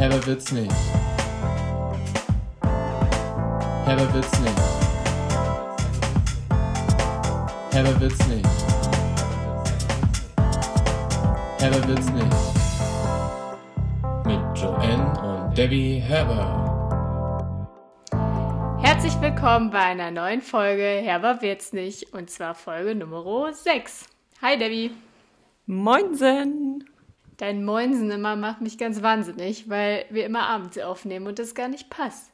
Herber wird's nicht. Herber wird's nicht. Herber wird's nicht. Herber wird's nicht. Mit Joanne und Debbie Herber. Herzlich willkommen bei einer neuen Folge Herber wird's nicht und zwar Folge Nummer 6. Hi Debbie. Moinsen! Dein Moinsen immer macht mich ganz wahnsinnig, weil wir immer abends aufnehmen und das gar nicht passt.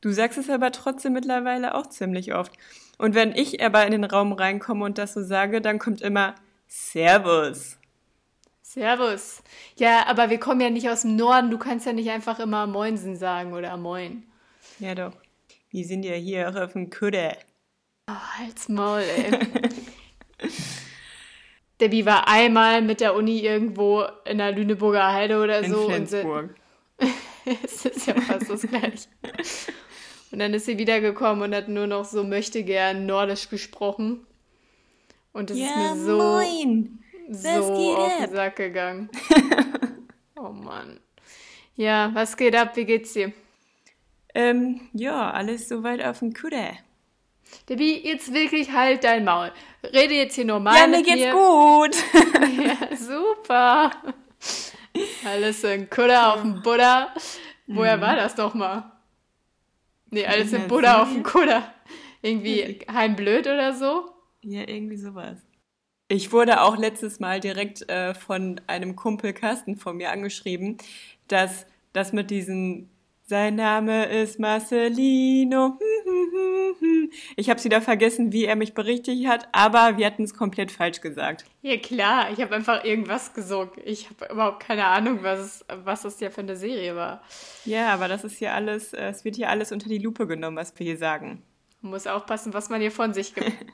Du sagst es aber trotzdem mittlerweile auch ziemlich oft. Und wenn ich aber in den Raum reinkomme und das so sage, dann kommt immer Servus. Servus. Ja, aber wir kommen ja nicht aus dem Norden. Du kannst ja nicht einfach immer Moinsen sagen oder Moin. Ja, doch. Wir sind ja hier auch auf dem Kudde. Oh, halt's Maul, ey. Debbie war einmal mit der Uni irgendwo in der Lüneburger Heide oder In so. Flensburg. Und sie, es ist ja fast das gleiche. Und dann ist sie wiedergekommen und hat nur noch so möchte gern Nordisch gesprochen. Und es ist mir so, moin! so geht auf ab? den Sack gegangen. oh Mann. Ja, was geht ab? Wie geht's dir? Ähm, ja, alles soweit auf dem Kudde. Debbie, jetzt wirklich halt dein Maul. Rede jetzt hier normal Ja, mir mit geht's mir. gut. Ja, super. Alles in Kutter auf dem Buddha. Woher war das doch mal? Nee, alles in Buddha auf dem? Kutter. Irgendwie heimblöd oder so? Ja, irgendwie sowas. Ich wurde auch letztes Mal direkt äh, von einem Kumpel Carsten von mir angeschrieben, dass das mit diesem sein Name ist Marcelino. Ich habe wieder vergessen, wie er mich berichtigt hat, aber wir hatten es komplett falsch gesagt. Ja, klar. Ich habe einfach irgendwas gesungen. Ich habe überhaupt keine Ahnung, was, es, was das ja für eine Serie war. Ja, aber das ist hier alles, äh, es wird hier alles unter die Lupe genommen, was wir hier sagen. Man muss aufpassen, was man hier von sich gibt.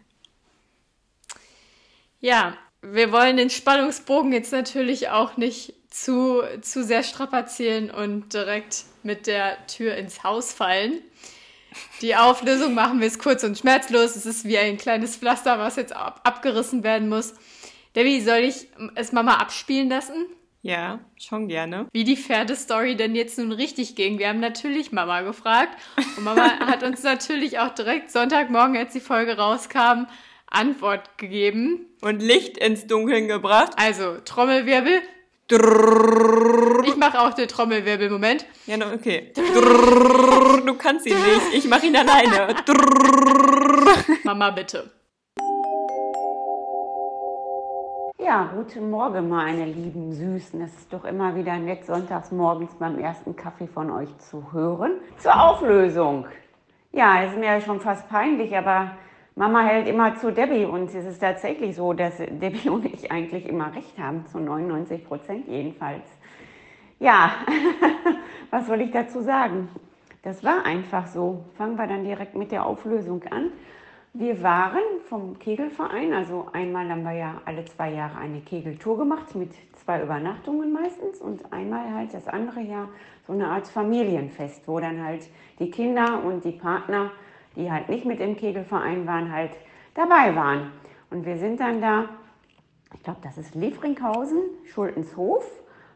ja, wir wollen den Spannungsbogen jetzt natürlich auch nicht zu, zu sehr strapazieren und direkt mit der Tür ins Haus fallen. Die Auflösung machen wir es kurz und schmerzlos. Es ist wie ein kleines Pflaster, was jetzt ab abgerissen werden muss. Debbie, soll ich es Mama abspielen lassen? Ja, schon gerne. wie die Pferdestory denn jetzt nun richtig ging. Wir haben natürlich Mama gefragt und Mama hat uns natürlich auch direkt Sonntagmorgen, als die Folge rauskam, Antwort gegeben. Und Licht ins Dunkeln gebracht. Also Trommelwirbel. Ich mache auch den Trommelwirbel. Moment. Ja, okay. Du kannst ihn nicht. Ich mache ihn alleine. Mama bitte. Ja, guten Morgen, meine lieben Süßen. Es ist doch immer wieder nett, sonntags morgens beim ersten Kaffee von euch zu hören. Zur Auflösung. Ja, es ist mir ja schon fast peinlich, aber Mama hält immer zu Debbie und es ist tatsächlich so, dass Debbie und ich eigentlich immer recht haben, zu 99 Prozent jedenfalls. Ja, was soll ich dazu sagen? Das war einfach so. Fangen wir dann direkt mit der Auflösung an. Wir waren vom Kegelverein, also einmal haben wir ja alle zwei Jahre eine Kegeltour gemacht mit zwei Übernachtungen meistens und einmal halt das andere Jahr so eine Art Familienfest, wo dann halt die Kinder und die Partner, die halt nicht mit im Kegelverein waren, halt dabei waren. Und wir sind dann da, ich glaube, das ist Liefringhausen, Schultenshof,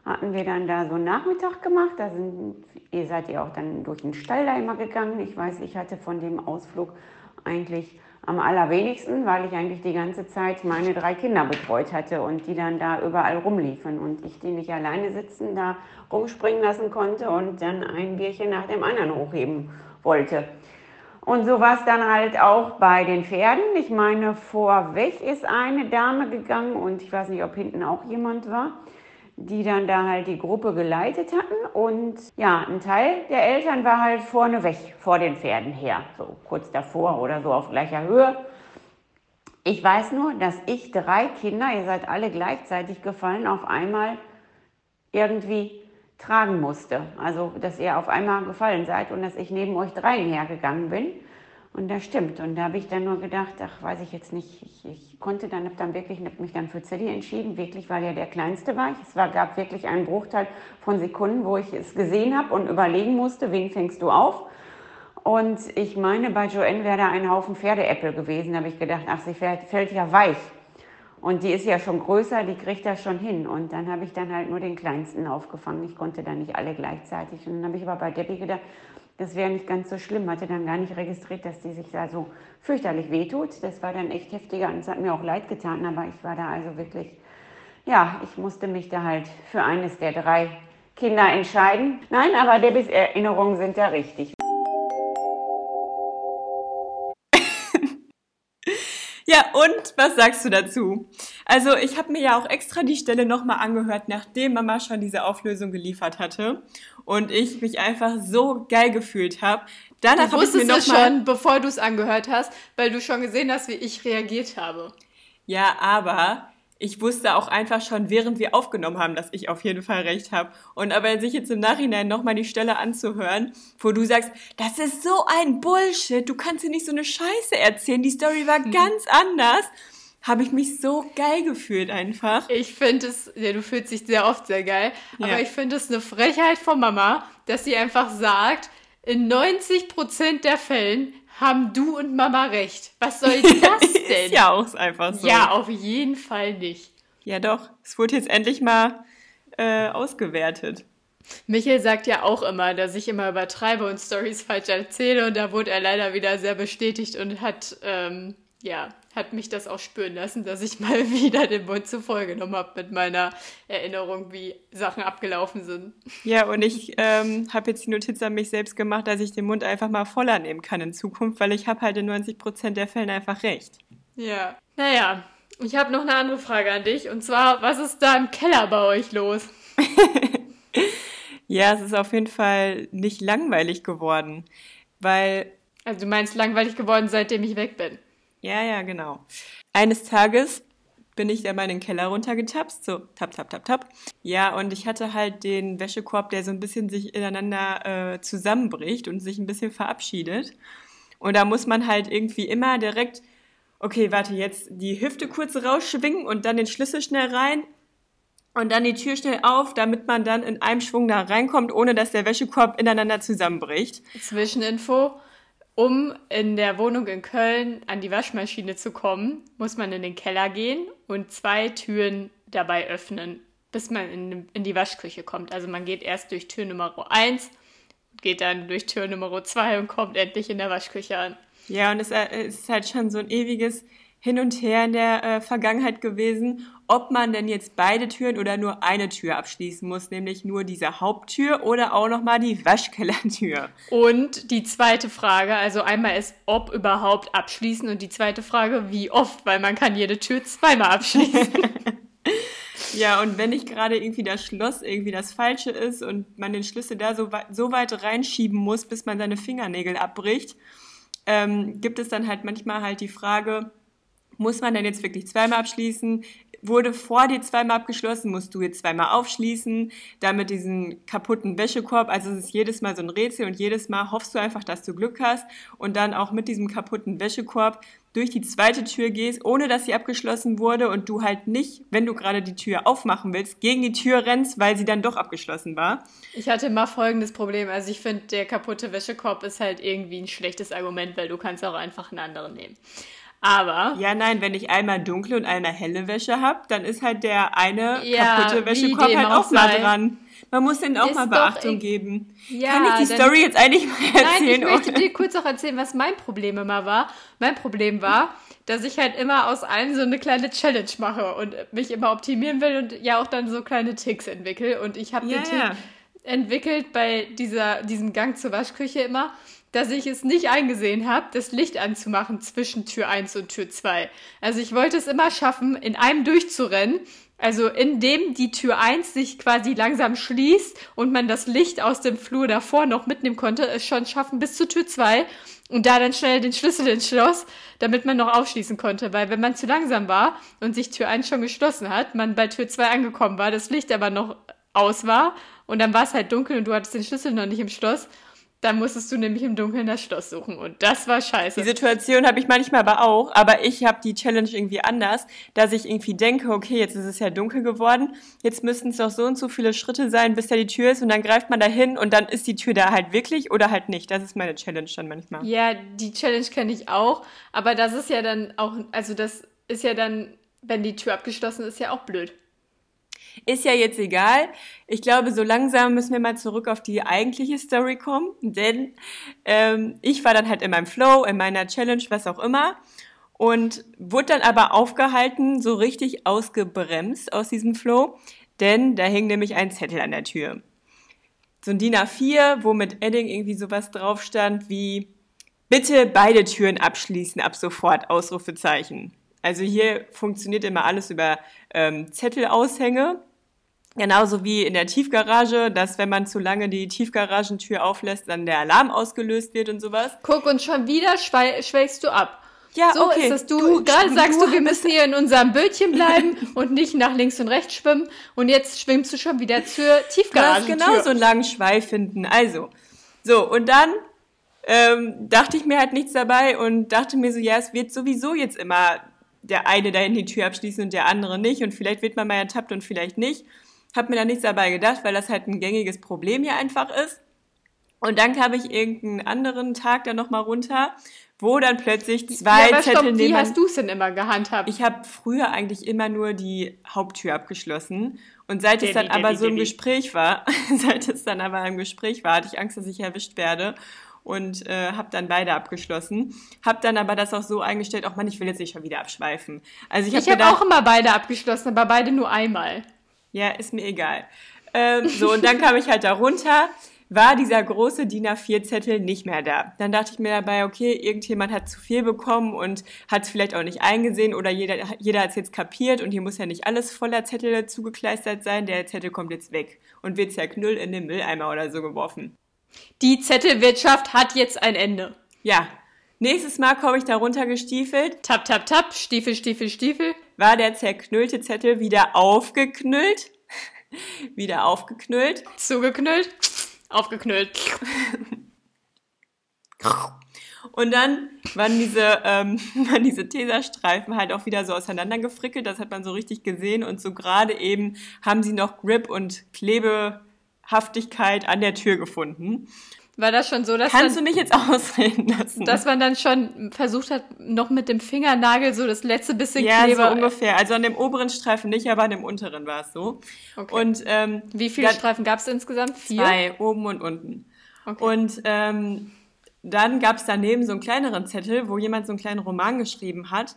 hatten wir dann da so einen Nachmittag gemacht. Da sind, ihr seid ja auch dann durch den Stall da immer gegangen. Ich weiß, ich hatte von dem Ausflug eigentlich am allerwenigsten, weil ich eigentlich die ganze Zeit meine drei Kinder betreut hatte und die dann da überall rumliefen und ich die nicht alleine sitzen, da rumspringen lassen konnte und dann ein Bierchen nach dem anderen hochheben wollte. Und so war es dann halt auch bei den Pferden. Ich meine, vorweg ist eine Dame gegangen und ich weiß nicht, ob hinten auch jemand war, die dann da halt die Gruppe geleitet hatten. Und ja, ein Teil der Eltern war halt vorne weg, vor den Pferden her, so kurz davor oder so auf gleicher Höhe. Ich weiß nur, dass ich drei Kinder, ihr seid alle gleichzeitig gefallen, auf einmal irgendwie tragen musste. Also, dass ihr auf einmal gefallen seid und dass ich neben euch dreien hergegangen bin. Und das stimmt. Und da habe ich dann nur gedacht, ach, weiß ich jetzt nicht. Ich, ich konnte dann, habe dann wirklich, habe mich dann für Zeddy entschieden, wirklich, weil er der Kleinste war. Es war, gab wirklich einen Bruchteil von Sekunden, wo ich es gesehen habe und überlegen musste, wen fängst du auf? Und ich meine, bei Joanne wäre da ein Haufen Pferdeäppel gewesen. Da habe ich gedacht, ach, sie fällt, fällt ja weich. Und die ist ja schon größer, die kriegt das schon hin. Und dann habe ich dann halt nur den kleinsten aufgefangen. Ich konnte dann nicht alle gleichzeitig. Und dann habe ich aber bei Debbie gedacht, das wäre nicht ganz so schlimm. Hatte dann gar nicht registriert, dass die sich da so fürchterlich wehtut. Das war dann echt heftiger und es hat mir auch leid getan. Aber ich war da also wirklich, ja, ich musste mich da halt für eines der drei Kinder entscheiden. Nein, aber Debbies Erinnerungen sind da richtig. Ja, und was sagst du dazu? Also ich habe mir ja auch extra die Stelle nochmal angehört, nachdem Mama schon diese Auflösung geliefert hatte und ich mich einfach so geil gefühlt habe. Danach habe ich mir noch es mal schon, bevor du es angehört hast, weil du schon gesehen hast, wie ich reagiert habe. Ja, aber ich wusste auch einfach schon, während wir aufgenommen haben, dass ich auf jeden Fall recht habe. Und aber sich jetzt im Nachhinein nochmal die Stelle anzuhören, wo du sagst, das ist so ein Bullshit, du kannst dir nicht so eine Scheiße erzählen, die Story war Hm. ganz anders, habe ich mich so geil gefühlt einfach. Ich finde es, ja, du fühlst dich sehr oft sehr geil, Ja. aber ich finde es eine Frechheit von Mama, dass sie einfach sagt, in 90% der Fällen haben du und Mama recht. Was soll das denn? ist ja auch einfach so. Ja, auf jeden Fall nicht. Ja, doch. Es wurde jetzt endlich mal äh, ausgewertet. Michael sagt ja auch immer, dass ich immer übertreibe und Stories falsch erzähle und da wurde er leider wieder sehr bestätigt und hat, ähm, ja, hat mich das auch spüren lassen, dass ich mal wieder den Mund zu voll genommen habe mit meiner Erinnerung, wie Sachen abgelaufen sind. Ja, und ich ähm, habe jetzt die Notiz an mich selbst gemacht, dass ich den Mund einfach mal voller nehmen kann in Zukunft, weil ich habe halt in 90% der Fällen einfach recht. Ja. Naja, ich habe noch eine andere Frage an dich und zwar, was ist da im Keller bei euch los? Ja, es ist auf jeden Fall nicht langweilig geworden, weil, Also du meinst langweilig geworden, seitdem ich weg bin. Ja, ja, genau. Eines Tages bin ich da mal in den Keller runtergetapst, so tap, tap, tap, tap. Ja, und ich hatte halt den Wäschekorb, der so ein bisschen sich ineinander äh, zusammenbricht und sich ein bisschen verabschiedet. Und da muss man halt irgendwie immer direkt, okay, warte, jetzt die Hüfte kurz rausschwingen und dann den Schlüssel schnell rein und dann die Tür schnell auf, damit man dann in einem Schwung da reinkommt, ohne dass der Wäschekorb ineinander zusammenbricht. Zwischeninfo. Um in der Wohnung in Köln an die Waschmaschine zu kommen, muss man in den Keller gehen und zwei Türen dabei öffnen, bis man in, in die Waschküche kommt. Also man geht erst durch Tür Nummer 1, geht dann durch Tür Nummer 2 und kommt endlich in der Waschküche an. Ja, und es äh, es ist halt schon so ein ewiges Hin und Her in der äh, Vergangenheit gewesen, ob man denn jetzt beide Türen oder nur eine Tür abschließen muss, nämlich nur diese Haupttür oder auch nochmal die Waschkellertür. Und die zweite Frage, also einmal ist, ob überhaupt abschließen und die zweite Frage, wie oft, weil man kann jede Tür zweimal abschließen. Ja, und wenn nicht gerade irgendwie das Schloss irgendwie das Falsche ist und man den Schlüssel da so, wei so weit reinschieben muss, bis man seine Fingernägel abbricht, ähm, gibt es dann halt manchmal halt die Frage, muss man denn jetzt wirklich zweimal abschließen? Wurde vor dir zweimal abgeschlossen, musst du jetzt zweimal aufschließen, damit diesen kaputten Wäschekorb, also es ist jedes Mal so ein Rätsel und jedes Mal hoffst du einfach, dass du Glück hast und dann auch mit diesem kaputten Wäschekorb durch die zweite Tür gehst, ohne dass sie abgeschlossen wurde und du halt nicht, wenn du gerade die Tür aufmachen willst, gegen die Tür rennst, weil sie dann doch abgeschlossen war. Ich hatte mal folgendes Problem. Also ich finde, der kaputte Wäschekorb ist halt irgendwie ein schlechtes Argument, weil du kannst auch einfach einen anderen nehmen. Aber Ja, nein, wenn ich einmal dunkle und einmal helle Wäsche hab, dann ist halt der eine Ja, kaputte Wäschekorb halt auch mal dran. Man muss denen auch Ist mal Beachtung e- geben. Ja, Kann ich die Story jetzt eigentlich mal Nein, erzählen? ich möchte dir kurz auch erzählen, was mein Problem immer war. Mein Problem war, dass ich halt immer aus allem so eine kleine Challenge mache und mich immer optimieren will und ja auch dann so kleine Ticks entwickle. Und ich habe Ja, den Tick ja. entwickelt bei dieser, diesem Gang zur Waschküche immer, dass ich es nicht eingesehen habe, das Licht anzumachen zwischen Tür 1 und Tür 2. Also ich wollte es immer schaffen, in einem durchzurennen. Also indem die Tür 1 sich quasi langsam schließt und man das Licht aus dem Flur davor noch mitnehmen konnte, es schon schaffen bis zur Tür 2 und da dann schnell den Schlüssel ins Schloss, damit man noch aufschließen konnte. Weil wenn man zu langsam war und sich Tür 1 schon geschlossen hat, man bei Tür 2 angekommen war, das Licht aber noch aus war und dann war es halt dunkel und du hattest den Schlüssel noch nicht im Schloss, dann musstest du nämlich im Dunkeln das Schloss suchen und das war scheiße. Die Situation habe ich manchmal aber auch, aber ich habe die Challenge irgendwie anders, dass ich irgendwie denke, okay, jetzt ist es ja dunkel geworden, jetzt müssten es noch so und so viele Schritte sein, bis da die Tür ist und dann greift man da hin und dann ist die Tür da halt wirklich oder halt nicht. Das ist meine Challenge dann manchmal. Ja, die Challenge kenne ich auch, aber das ist ja dann auch, also das ist ja dann wenn die Tür abgeschlossen ist, ja auch blöd. Ist ja jetzt egal. Ich glaube, so langsam müssen wir mal zurück auf die eigentliche Story kommen, denn ähm, ich war dann halt in meinem Flow, in meiner Challenge, was auch immer und wurde dann aber aufgehalten, so richtig ausgebremst aus diesem Flow, denn da hing nämlich ein Zettel an der Tür. So ein DIN A4, wo mit Edding irgendwie sowas drauf stand wie Bitte beide Türen abschließen ab sofort, Ausrufezeichen. Also hier funktioniert immer alles über ähm, Zettelaushänge. Genauso wie in der Tiefgarage, dass wenn man zu lange die Tiefgaragentür auflässt, dann der Alarm ausgelöst wird und sowas. Guck, und schon wieder schwelgst du ab. Ja, so okay. ist es. Du, Du- gerade sagst du du, wir müssen hier in unserem Bötchen bleiben und nicht nach links und rechts schwimmen. Und jetzt schwimmst du schon wieder zur Du hast Tiefgaragentür. genau so einen langen Schweif hinten. Also, so, und dann ähm, dachte ich mir halt nichts dabei und dachte mir so, ja, es wird sowieso jetzt immer der eine dahin die Tür abschließen und der andere nicht und vielleicht wird man mal ertappt und vielleicht nicht. Hab mir da nichts dabei gedacht, weil das halt ein gängiges Problem hier einfach ist. Und dann kam ich irgendeinen anderen Tag dann nochmal runter, wo dann plötzlich zwei ja, aber Zettel stopp, wie hast du es denn immer gehandhabt? ich habe früher eigentlich immer nur die Haupttür abgeschlossen. Und seit es dann aber so im. Gespräch war, seit es dann aber im Gespräch war, hatte ich Angst, dass ich erwischt werde und äh, habe dann beide abgeschlossen. Habe dann aber das auch so eingestellt, auch man, ich will jetzt nicht schon wieder abschweifen. Also ich habe gedacht, auch immer beide abgeschlossen, aber beide nur einmal. ja, ist mir egal. Ähm, so, und dann kam ich halt da runter, war dieser große DIN A4-Zettel nicht mehr da. Dann dachte ich mir dabei, okay, irgendjemand hat zu viel bekommen und hat es vielleicht auch nicht eingesehen oder jeder, jeder hat es jetzt kapiert und hier muss ja nicht alles voller Zettel zugekleistert sein. Der Zettel kommt jetzt weg und wird zerknüllt in den Mülleimer oder so geworfen. Die Zettelwirtschaft hat jetzt ein Ende. Ja, nächstes Mal komme ich da runtergestiefelt, Tap, tap, tap, Stiefel, Stiefel, Stiefel. war der zerknüllte Zettel wieder aufgeknüllt. wieder aufgeknüllt. Zugeknüllt, aufgeknüllt. Und dann waren diese, ähm, waren diese Teserstreifen halt auch wieder so auseinandergefrickelt. Das hat man so richtig gesehen. Und so gerade eben haben sie noch Grip und Klebehaftigkeit an der Tür gefunden. War das schon so, dass, Kannst du dann, mich jetzt ausreden lassen? dass man dann schon versucht hat, noch mit dem Fingernagel so das letzte bisschen ja, Kleber... so ungefähr. Also an dem oberen Streifen nicht, aber an dem unteren war es so. Okay. Und ähm, Wie viele da- Streifen gab es insgesamt? Vier? Zwei, oben und unten. Okay. Und ähm, dann gab es daneben so einen kleineren Zettel, wo jemand so einen kleinen Roman geschrieben hat,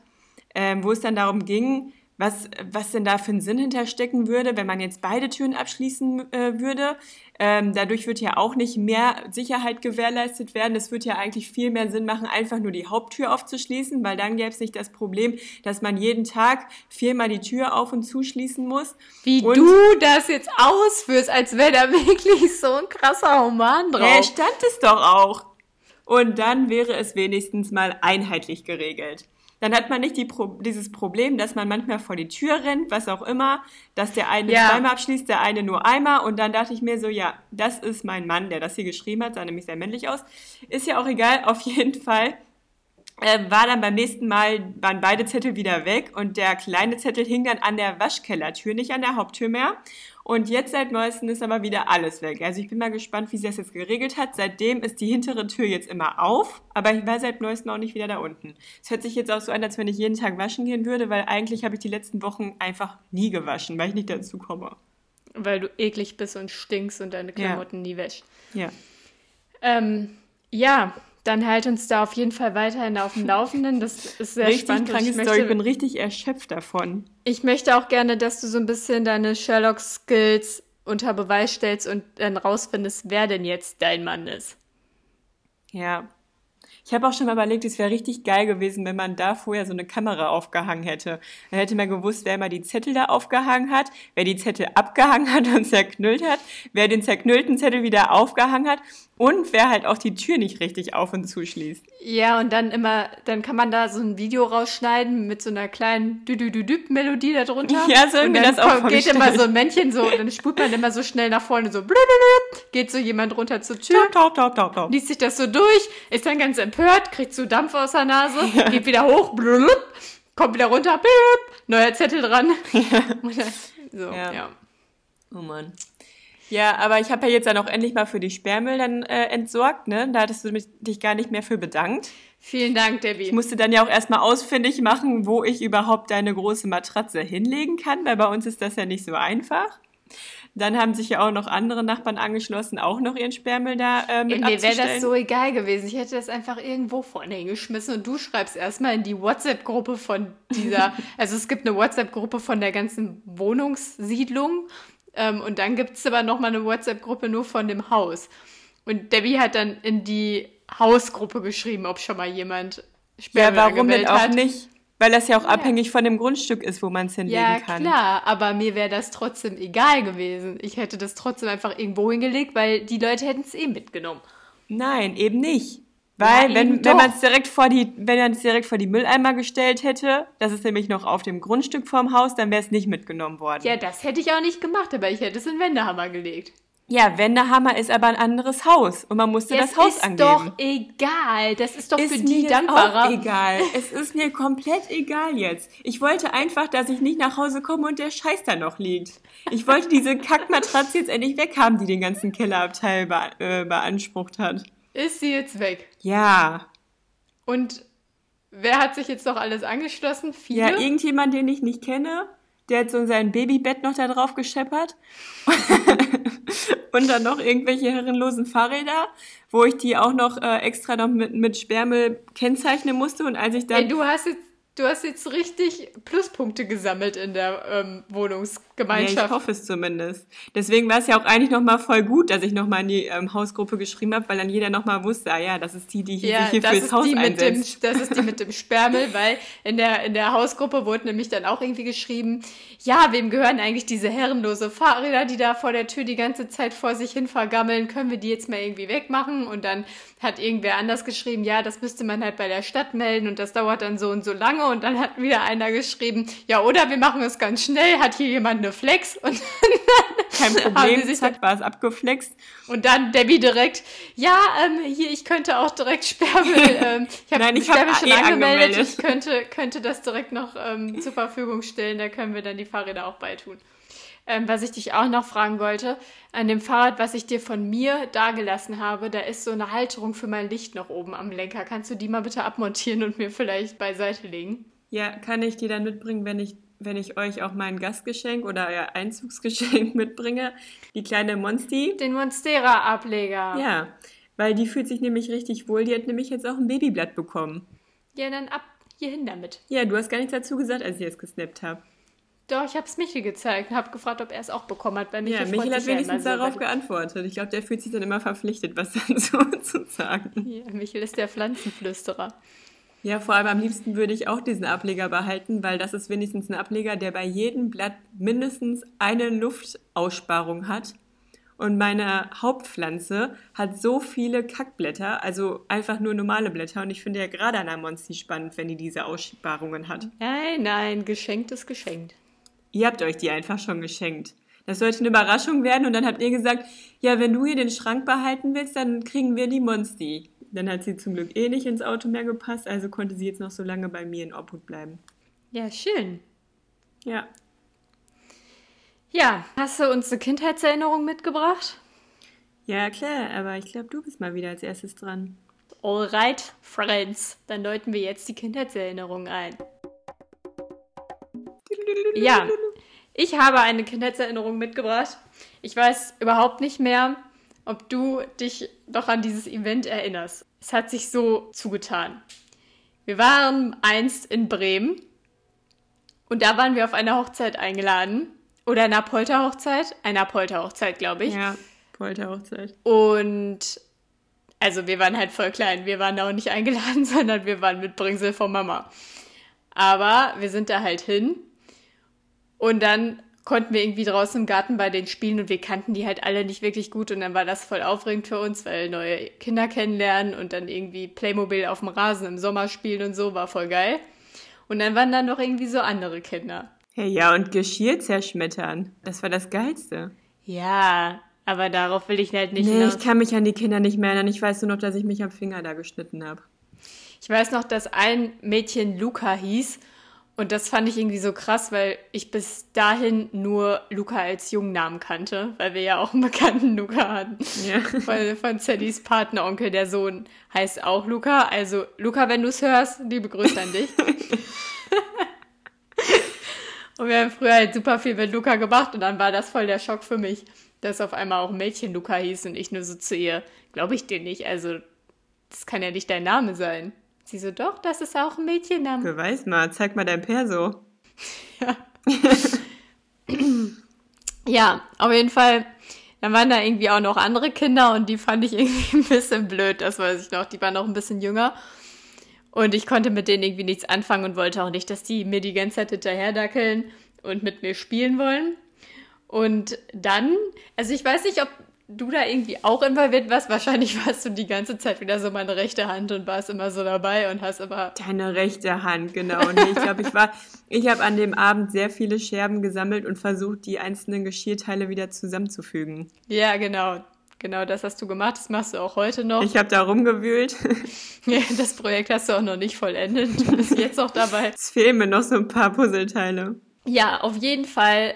ähm, wo es dann darum ging, was, was denn da für einen Sinn hinterstecken würde, wenn man jetzt beide Türen abschließen äh, würde. Ähm, dadurch wird ja auch nicht mehr Sicherheit gewährleistet werden. Es wird ja eigentlich viel mehr Sinn machen, einfach nur die Haupttür aufzuschließen, weil dann gäbe es nicht das Problem, dass man jeden Tag viermal die Tür auf und zuschließen muss. Wie Und- du das jetzt ausführst, als wäre da wirklich so ein krasser Roman drauf. Ja, stand es doch auch. Und dann wäre es wenigstens mal einheitlich geregelt. Dann hat man nicht die Pro dieses Problem, dass man manchmal vor die Tür rennt, was auch immer, dass der eine Ja. zweimal abschließt, der eine nur einmal. Und dann dachte ich mir so, ja, das ist mein Mann, der das hier geschrieben hat, sah nämlich sehr männlich aus. Ist ja auch egal, auf jeden Fall. Äh, war dann beim nächsten Mal, waren beide Zettel wieder weg und der kleine Zettel hing dann an der Waschkellertür, nicht an der Haupttür mehr. Und jetzt seit neuestem ist aber wieder alles weg. Also ich bin mal gespannt, wie sie das jetzt geregelt hat. Seitdem ist die hintere Tür jetzt immer auf, aber ich war seit neuestem auch nicht wieder da unten. Es hört sich jetzt auch so an, als wenn ich jeden Tag waschen gehen würde, weil eigentlich habe ich die letzten Wochen einfach nie gewaschen, weil ich nicht dazu komme. Weil du eklig bist und stinkst und deine Klamotten nie wäschst. Ja. Ähm, ja, dann halt uns da auf jeden Fall weiterhin auf dem Laufenden. Das ist sehr richtig spannend. kranke ich, Story. Ich bin möchte, richtig erschöpft davon. ich möchte auch gerne, dass du so ein bisschen deine Sherlock-Skills unter Beweis stellst und dann rausfindest, wer denn jetzt dein Mann ist. Ja. Ich habe auch schon mal überlegt, es wäre richtig geil gewesen, wenn man da vorher so eine Kamera aufgehangen hätte. Dann hätte man gewusst, wer immer die Zettel da aufgehangen hat, wer die Zettel abgehangen hat und zerknüllt hat, wer den zerknüllten Zettel wieder aufgehangen hat und wer halt auch die Tür nicht richtig auf und zuschließt. Ja, und dann immer, dann kann man da so ein Video rausschneiden mit so einer kleinen dü dü dü dü melodie da drunter. Ja, so und dann das auch geht immer so ein Männchen so, und dann spult man immer so schnell nach vorne so geht so jemand runter zur Tür, Taub, taub, taub, taub, liest sich das so durch, ist dann ganz empört, kriegt so Dampf aus der Nase, geht wieder hoch, kommt wieder runter, neuer Zettel dran. Dann- so, Ja. ja. Oh Mann. Ja, aber ich habe ja jetzt dann auch endlich mal für die Sperrmüll dann äh, entsorgt, ne? Da hattest du mich, dich gar nicht mehr für bedankt. Vielen Dank, Debbie. Ich musste dann ja auch erstmal ausfindig machen, wo ich überhaupt deine große Matratze hinlegen kann, weil bei uns ist das ja nicht so einfach. Dann haben sich ja auch noch andere Nachbarn angeschlossen, auch noch ihren Sperrmüll da äh, mit mir wäre das so egal gewesen. Ich hätte das einfach irgendwo vorne hingeschmissen und du schreibst erstmal in die WhatsApp-Gruppe von dieser. also es gibt eine WhatsApp-Gruppe von der ganzen Wohnungssiedlung ähm, und dann gibt es aber nochmal eine WhatsApp-Gruppe nur von dem Haus. Und Debbie hat dann in die Hausgruppe geschrieben, ob schon mal jemand ja, Sperrmüll warum denn auch hat. nicht? Weil das ja auch abhängig von dem Grundstück ist, wo man es hinlegen Ja, kann. klar, aber mir wäre das trotzdem egal gewesen. Ich hätte das trotzdem einfach irgendwo hingelegt, weil die Leute hätten es eh mitgenommen. Nein, eben nicht. Weil Ja, wenn, wenn man es direkt vor die, wenn man es direkt vor die Mülleimer gestellt hätte, das ist nämlich noch auf dem Grundstück vorm Haus, dann wäre es nicht mitgenommen worden. Ja, das hätte ich auch nicht gemacht, aber ich hätte es in Wendehammer gelegt. Ja, Wendehammer ist aber ein anderes Haus und man musste das Haus ist angeben. doch egal. Das ist doch ist für die dankbarer. auch egal. Es ist mir komplett egal jetzt. Ich wollte einfach, dass ich nicht nach Hause komme und der Scheiß da noch liegt. Ich wollte diese Kackmatratze jetzt endlich weghaben, die den ganzen Kellerabteil be äh, beansprucht hat. Ist sie jetzt weg? Ja. Und wer hat sich jetzt noch alles angeschlossen? Viele? Ja, irgendjemand, den ich nicht kenne, der hat so sein Babybett noch da drauf gescheppert. und dann noch irgendwelche herrenlosen Fahrräder, wo ich die auch noch äh, extra noch mit, mit Sperrmüll kennzeichnen musste. Und als ich dann Ey, du hast jetzt, du hast jetzt richtig Pluspunkte gesammelt in der ähm, Ja, Wohnungsgemeinschaft. ich hoffe es zumindest. Deswegen war es ja auch eigentlich nochmal voll gut, dass ich nochmal in die ähm, Hausgruppe geschrieben habe, weil dann jeder nochmal wusste, ah ja, das ist die, die hier, Ja, sich hier das fürs ist, Haus die mit dem, einsetzt. das ist die mit dem Sperrmüll, weil in der, in der Hausgruppe wurde nämlich dann auch irgendwie geschrieben, ja, wem gehören eigentlich diese herrenlose Fahrräder, die da vor der Tür die ganze Zeit vor sich hin vergammeln, können wir die jetzt mal irgendwie wegmachen? Und dann hat irgendwer anders geschrieben, ja, das müsste man halt bei der Stadt melden und das dauert dann so und so lange. Und dann hat wieder einer geschrieben, ja, oder wir machen es ganz schnell, hat hier jemand eine Flex? Und Kein haben Problem, die sich zack, war es abgeflext. Und dann Debbie direkt, ja, ähm, hier, ich könnte auch direkt Sperrmüll, ähm, ich habe Nein, ich hab schon eh angemeldet, angemeldet. ich könnte, könnte das direkt noch ähm, zur Verfügung stellen, da können wir dann die Fahrräder auch beitun. Ähm, was ich dich auch noch fragen wollte, an dem Fahrrad, was ich dir von mir dagelassen habe, da ist so eine Halterung für mein Licht noch oben am Lenker. Kannst du die mal bitte abmontieren und mir vielleicht beiseite legen? Ja, kann ich die dann mitbringen, wenn ich, wenn ich euch auch mein Gastgeschenk oder euer Einzugsgeschenk mitbringe? Die kleine Monsti? Den Monstera-Ableger. Ja, weil die fühlt sich nämlich richtig wohl. Die hat nämlich jetzt auch ein Babyblatt bekommen. Ja, dann ab hierhin damit. Ja, du hast gar nichts dazu gesagt, als ich es gesnappt habe. Doch, ich habe es Michel gezeigt und habe gefragt, ob er es auch bekommen hat. Weil Michel, Ja, freut Michael hat ja wenigstens so, darauf geantwortet. Ich glaube, der fühlt sich dann immer verpflichtet, was dazu zu sagen. Ja, Michel ist der Pflanzenflüsterer. Ja, vor allem am liebsten würde ich auch diesen Ableger behalten, weil das ist wenigstens ein Ableger, der bei jedem Blatt mindestens eine Luftaussparung hat. Und meine Hauptpflanze hat so viele Kackblätter, also einfach nur normale Blätter. Und ich finde ja gerade an der Monsti spannend, wenn die diese Aussparungen hat. Nein, nein, geschenkt ist geschenkt. Ihr habt euch die einfach schon geschenkt. Das sollte eine Überraschung werden und dann habt ihr gesagt, ja, wenn du hier den Schrank behalten willst, dann kriegen wir die Monsti. Dann hat sie zum Glück eh nicht ins Auto mehr gepasst, also konnte sie jetzt noch so lange bei mir in Obhut bleiben. Ja, schön. Ja. Ja, hast du uns eine Kindheitserinnerung mitgebracht? Ja, klar, aber ich glaube, du bist mal wieder als erstes dran. Alright, Friends. Dann läuten wir jetzt die Kindheitserinnerung ein. Ja, ich habe eine Kindheitserinnerung mitgebracht. Ich weiß überhaupt nicht mehr, ob du dich noch an dieses Event erinnerst. Es hat sich so zugetan. Wir waren einst in Bremen und da waren wir auf einer Hochzeit eingeladen. Oder einer Polterhochzeit. Einer Polterhochzeit, glaube ich. Ja, Polterhochzeit. Und also wir waren halt voll klein. Wir waren da auch nicht eingeladen, sondern wir waren mit Bringsel von Mama. Aber wir sind da halt hin. Und dann konnten wir irgendwie draußen im Garten bei den spielen und wir kannten die halt alle nicht wirklich gut. Und dann war das voll aufregend für uns, weil neue Kinder kennenlernen und dann irgendwie Playmobil auf dem Rasen im Sommer spielen und so, war voll geil. Und dann waren da noch irgendwie so andere Kinder. Hey, ja, und Geschirr zerschmettern. Das war das Geilste. Ja, aber darauf will ich halt nicht Nee, hinaus. ich kann mich an die Kinder nicht mehr erinnern. Ich weiß nur noch, dass ich mich am Finger da geschnitten habe. Ich weiß noch, dass ein Mädchen Luca hieß Und das fand ich irgendwie so krass, weil ich bis dahin nur Luca als Jungnamen kannte, weil wir ja auch einen bekannten Luca hatten. Ja. Von, von Sallys Patenonkel, der Sohn heißt auch Luca. Also, Luca, wenn du es hörst, liebe Grüße an dich. und wir haben früher halt super viel mit Luca gemacht und dann war das voll der Schock für mich, dass auf einmal auch Mädchen Luca hieß und ich nur so zu ihr, glaube ich dir nicht, also das kann ja nicht dein Name sein. Sie so, doch, das ist auch ein Mädchenname. Beweis mal, zeig mal dein Perso. Ja, auf jeden Fall. Dann waren da irgendwie auch noch andere Kinder und die fand ich irgendwie ein bisschen blöd, das weiß ich noch. Die waren noch ein bisschen jünger. Und ich konnte mit denen irgendwie nichts anfangen und wollte auch nicht, dass die mir die ganze Zeit hinterherdackeln und mit mir spielen wollen. Und dann, also ich weiß nicht, ob du da irgendwie auch involviert warst. Wahrscheinlich warst du die ganze Zeit wieder so meine rechte Hand und warst immer so dabei und hast immer. Deine rechte Hand, genau. Nee, ich glaube, ich war, ich habe an dem Abend sehr viele Scherben gesammelt und versucht, die einzelnen Geschirrteile wieder zusammenzufügen. Ja, genau. Genau, das hast du gemacht. Das machst du auch heute noch. Ich habe da rumgewühlt. Ja, das Projekt hast du auch noch nicht vollendet. Du bist jetzt noch dabei. Es fehlen mir noch so ein paar Puzzleteile. Ja, auf jeden Fall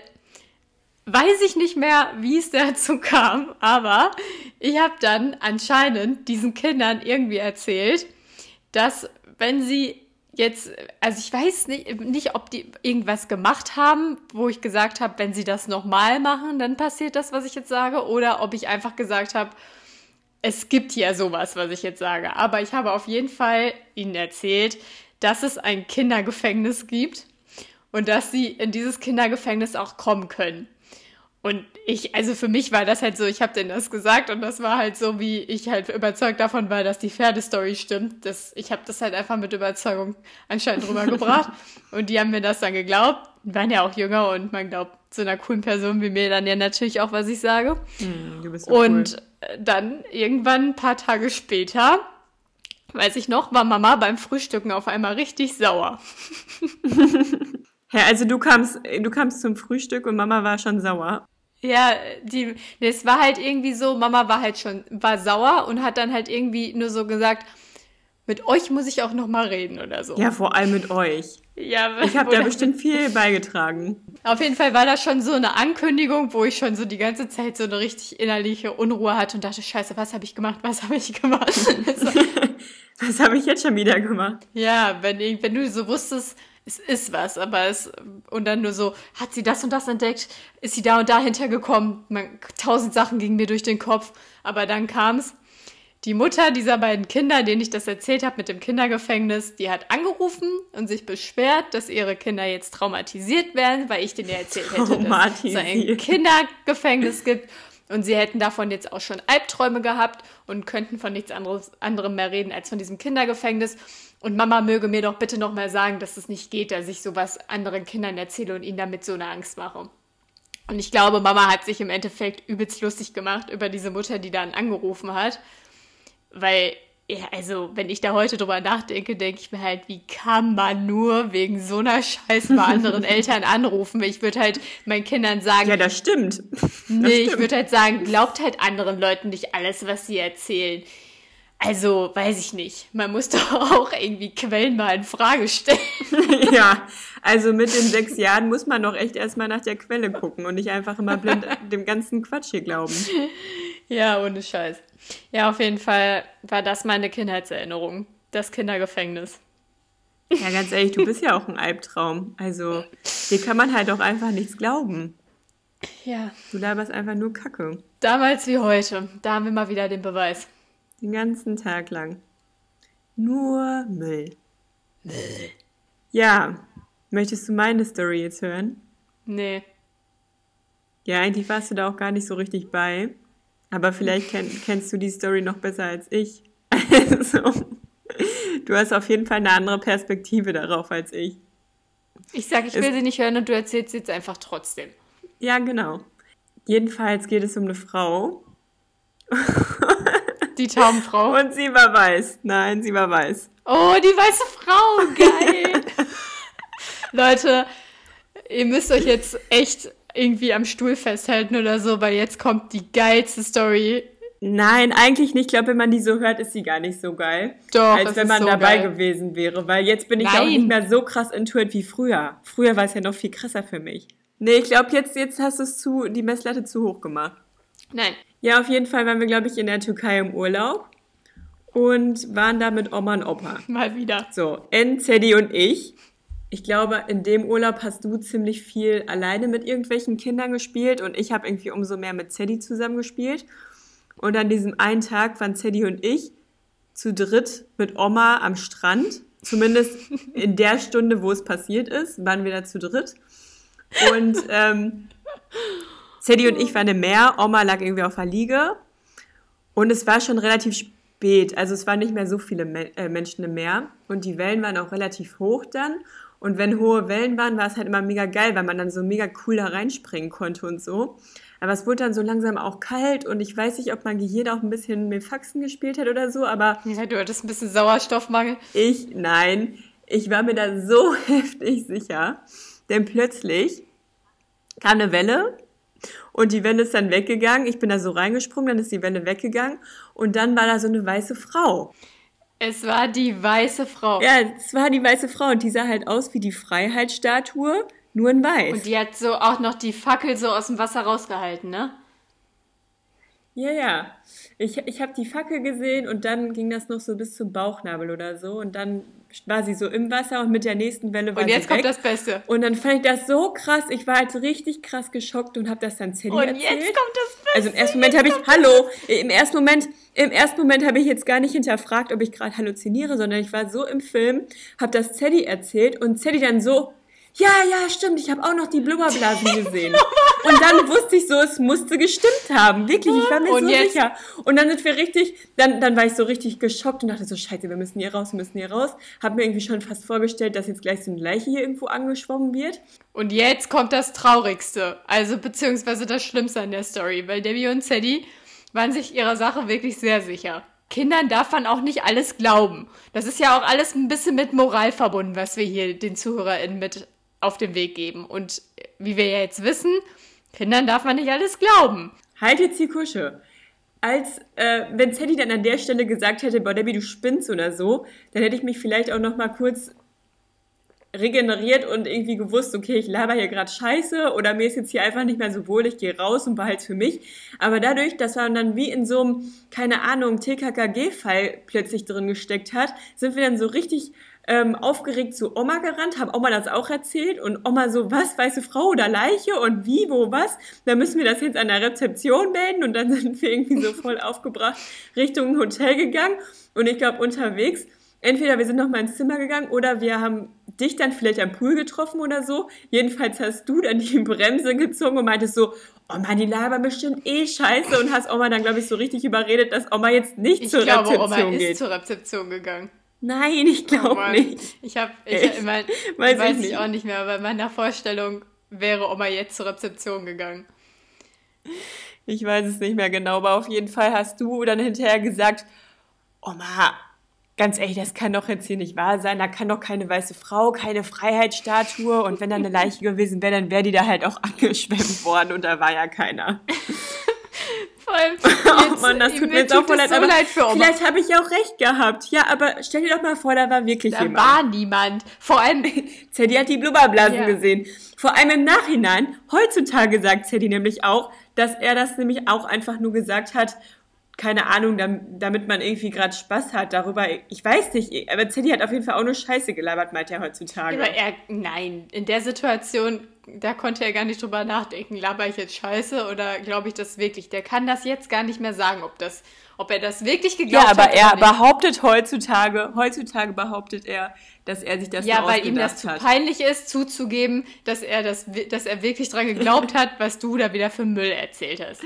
weiß ich nicht mehr, wie es dazu kam, aber ich habe dann anscheinend diesen Kindern irgendwie erzählt, dass wenn sie jetzt, also ich weiß nicht, nicht, ob die irgendwas gemacht haben, wo ich gesagt habe, wenn sie das nochmal machen, dann passiert das, was ich jetzt sage, oder ob ich einfach gesagt habe, es gibt ja sowas, was ich jetzt sage. Aber ich habe auf jeden Fall ihnen erzählt, dass es ein Kindergefängnis gibt und dass sie in dieses Kindergefängnis auch kommen können. Und ich, also für mich war das halt so, ich habe denen das gesagt und das war halt so, wie ich halt überzeugt davon war, dass die Pferdestory stimmt. Das, ich habe das halt einfach mit Überzeugung anscheinend rübergebracht und die haben mir das dann geglaubt. Die waren ja auch jünger und man glaubt zu einer coolen Person wie mir dann ja natürlich auch, was ich sage. Hm, du bist so Und cool. dann irgendwann ein paar Tage später, weiß ich noch, war Mama beim Frühstücken auf einmal richtig sauer. Ja, also du kamst, du kamst zum Frühstück und Mama war schon sauer. Ja, die, nee, es war halt irgendwie so, Mama war halt schon, war sauer und hat dann halt irgendwie nur so gesagt, mit euch muss ich auch noch mal reden oder so. Ja, vor allem mit euch. ja Ich habe da bestimmt viel beigetragen. Auf jeden Fall war das schon so eine Ankündigung, wo ich schon so die ganze Zeit so eine richtig innerliche Unruhe hatte und dachte, scheiße, was habe ich gemacht, was habe ich gemacht? Was habe ich jetzt schon wieder gemacht? Ja, wenn, wenn du so wusstest, es ist was, aber es, und dann nur so, hat sie das und das entdeckt, ist sie da und da hintergekommen, man, tausend Sachen gingen mir durch den Kopf, aber dann kam's. Die Mutter dieser beiden Kinder, denen ich das erzählt habe mit dem Kindergefängnis, die hat angerufen und sich beschwert, dass ihre Kinder jetzt traumatisiert werden, weil ich denen ja erzählt hätte, dass es ein. Kindergefängnis gibt. Und sie hätten davon jetzt auch schon Albträume gehabt und könnten von nichts anderes, anderem mehr reden als von diesem Kindergefängnis. Und Mama möge mir doch bitte noch mal sagen, dass es nicht geht, dass ich sowas anderen Kindern erzähle und ihnen damit so eine Angst mache. Und ich glaube, Mama hat sich im Endeffekt übelst lustig gemacht über diese Mutter, die dann angerufen hat. Weil, ja, also, wenn ich da heute drüber nachdenke, denke ich mir halt, wie kann man nur wegen so einer Scheiße bei anderen Eltern anrufen? Ich würde halt meinen Kindern sagen, Ja, das stimmt. Nee, ich stimmt. würde halt sagen, glaubt halt anderen Leuten nicht alles, was sie erzählen. Also, weiß ich nicht. Man muss doch auch irgendwie Quellen mal in Frage stellen. ja, also mit den sechs Jahren muss man doch echt erstmal nach der Quelle gucken und nicht einfach immer blind dem ganzen Quatsch hier glauben. Ja, ohne Scheiß. Ja, auf jeden Fall war das meine Kindheitserinnerung. Das Kindergefängnis. Ja, ganz ehrlich, du bist ja auch ein Albtraum. Also, dir kann man halt auch einfach nichts glauben. Ja. Du laberst einfach nur Kacke. Damals wie heute. Da haben wir mal wieder den Beweis. Den ganzen Tag lang. Nur Müll. Müll. Ja, möchtest du meine Story jetzt hören? Nee. Ja, eigentlich warst du da auch gar nicht so richtig bei. Aber vielleicht kenn, kennst du die Story noch besser als ich. Also, du hast auf jeden Fall eine andere Perspektive darauf als ich. Ich sag, ich will Es- sie nicht hören und du erzählst sie jetzt einfach trotzdem. Ja, genau. Jedenfalls geht es um eine Frau. Die Taubenfrau. Und sie war weiß. Nein, sie war weiß. Oh, die weiße Frau, geil. Leute, ihr müsst euch jetzt echt irgendwie am Stuhl festhalten oder so, weil jetzt kommt die geilste Story Nein, eigentlich nicht. Ich glaube, wenn man die so hört, ist sie gar nicht so geil. Doch, Als wenn man so dabei geil. gewesen wäre. Weil jetzt bin ich auch nicht mehr so krass intuit wie früher. Früher war es ja noch viel krasser für mich. Nee, ich glaube, jetzt, jetzt hast du es zu, die Messlatte zu hoch gemacht. Nein. Ja, auf jeden Fall waren wir, glaube ich, in der Türkei im Urlaub und waren da mit Oma und Opa. Mal wieder. So, En, Zeddy und ich. Ich glaube, in dem Urlaub hast du ziemlich viel alleine mit irgendwelchen Kindern gespielt und ich habe irgendwie umso mehr mit Zeddy zusammen gespielt. Und an diesem einen Tag waren Zeddy und ich zu dritt mit Oma am Strand. Zumindest in der Stunde, wo es passiert ist, waren wir da zu dritt. Und ähm, Zeddy und ich waren im Meer, Oma lag irgendwie auf der Liege. Und es war schon relativ spät, also es waren nicht mehr so viele Me äh, Menschen im Meer. Und die Wellen waren auch relativ hoch dann. Und wenn hohe Wellen waren, war es halt immer mega geil, weil man dann so mega cool da reinspringen konnte und so. Aber es wurde dann so langsam auch kalt und ich weiß nicht, ob mein Gehirn auch ein bisschen mit Faxen gespielt hat oder so, aber Ja, du hattest ein bisschen Sauerstoffmangel. ich, nein, ich war mir da so heftig sicher. Denn plötzlich kam eine Welle und die Welle ist dann weggegangen. Ich bin da so reingesprungen, dann ist die Welle weggegangen und dann war da so eine weiße Frau. Es war die weiße Frau. Ja, es war die weiße Frau und die sah halt aus wie die Freiheitsstatue, nur in weiß. Und die hat so auch noch die Fackel so aus dem Wasser rausgehalten, ne? Ja, ja. Ich, ich habe die Fackel gesehen und dann ging das noch so bis zum Bauchnabel oder so. Und dann war sie so im Wasser und mit der nächsten Welle war Und jetzt sie kommt weg. das Beste. Und dann fand ich das so krass. Ich war halt richtig krass geschockt und habe das dann Zeddy Und erzählt. jetzt kommt das Beste. also im ersten Moment habe ich, hallo, im ersten Moment, im ersten Moment habe ich jetzt gar nicht hinterfragt, ob ich gerade halluziniere, sondern ich war so im Film, habe das Zeddy erzählt und Zeddy dann so, ja, ja, stimmt, ich habe auch noch die Blubberblasen gesehen. Und dann wusste ich so, es musste gestimmt haben. Wirklich, ich war mir Und so jetzt? sicher. Und dann sind wir richtig, dann, dann war ich so richtig geschockt und dachte so, scheiße, wir müssen hier raus, wir müssen hier raus. Hab mir irgendwie schon fast vorgestellt, dass jetzt gleich so eine Leiche hier irgendwo angeschwommen wird. Und jetzt kommt das Traurigste, also beziehungsweise das Schlimmste an der Story, weil Debbie und Sadie waren sich ihrer Sache wirklich sehr sicher. Kindern darf man auch nicht alles glauben. Das ist ja auch alles ein bisschen mit Moral verbunden, was wir hier den ZuhörerInnen mit auf den Weg geben. Und wie wir ja jetzt wissen, Kindern darf man nicht alles glauben. Halt jetzt die Kusche. Als, äh, wenn Teddy dann an der Stelle gesagt hätte, boah, Debbie, du spinnst oder so, dann hätte ich mich vielleicht auch noch mal kurz regeneriert und irgendwie gewusst, okay, ich laber hier gerade Scheiße oder mir ist jetzt hier einfach nicht mehr so wohl, ich gehe raus und behalte für mich. Aber dadurch, dass man dann wie in so einem, keine Ahnung, TKKG-Fall plötzlich drin gesteckt hat, sind wir dann so richtig ähm, aufgeregt zu Oma gerannt, haben Oma das auch erzählt und Oma so, was, weiße Frau oder Leiche und wie, wo, was? Dann müssen wir das jetzt an der Rezeption melden und dann sind wir irgendwie so voll aufgebracht Richtung Hotel gegangen und ich glaube unterwegs, entweder wir sind noch mal ins Zimmer gegangen oder wir haben dich dann vielleicht am Pool getroffen oder so. Jedenfalls hast du dann die Bremse gezogen und meintest so, Oma, die labern bestimmt eh scheiße und hast Oma dann, glaube ich, so richtig überredet, dass Oma jetzt nicht Ich zur glaube, Rezeption Oma geht. ist zur Rezeption gegangen. Nein, ich Oh glaube Mann. nicht. Ich habe, ich, ich, mein, Weiß ich weiß ich ich nicht. auch nicht mehr, aber in meiner Vorstellung wäre Oma jetzt zur Rezeption gegangen. Ich weiß es nicht mehr genau, aber auf jeden Fall hast du dann hinterher gesagt, Oma, ganz ehrlich, das kann doch jetzt hier nicht wahr sein. Da kann doch keine weiße Frau, keine Freiheitsstatue und wenn da eine Leiche gewesen wäre, dann wäre die da halt auch angeschwemmt worden und da war ja keiner. Vor allem, Oh jetzt, Mann, das tut mir jetzt auch voll leid, so aber leid für Oma. vielleicht habe ich ja auch recht gehabt. Ja, aber stell dir doch mal vor, da war wirklich Da jemand. war niemand. Vor allem, Zeddy hat die Blubberblasen Ja. gesehen. Vor allem im Nachhinein, heutzutage sagt Zeddy nämlich auch, dass er das nämlich auch einfach nur gesagt hat, keine Ahnung, dam- damit man irgendwie gerade Spaß hat darüber. Ich weiß nicht, aber Zeddy hat auf jeden Fall auch nur Scheiße gelabert, meint er heutzutage. aber er, nein, in der Situation, da konnte er gar nicht drüber nachdenken, laber ich jetzt Scheiße oder glaube ich das wirklich? Der kann das jetzt gar nicht mehr sagen, ob das, ob er das wirklich geglaubt ja, aber hat. er behauptet heutzutage, heutzutage behauptet er, dass er sich das Ja, weil ihm das ausgedacht zu hat. peinlich ist, zuzugeben, dass er das, dass er wirklich dran geglaubt hat, was du da wieder für Müll erzählt hast.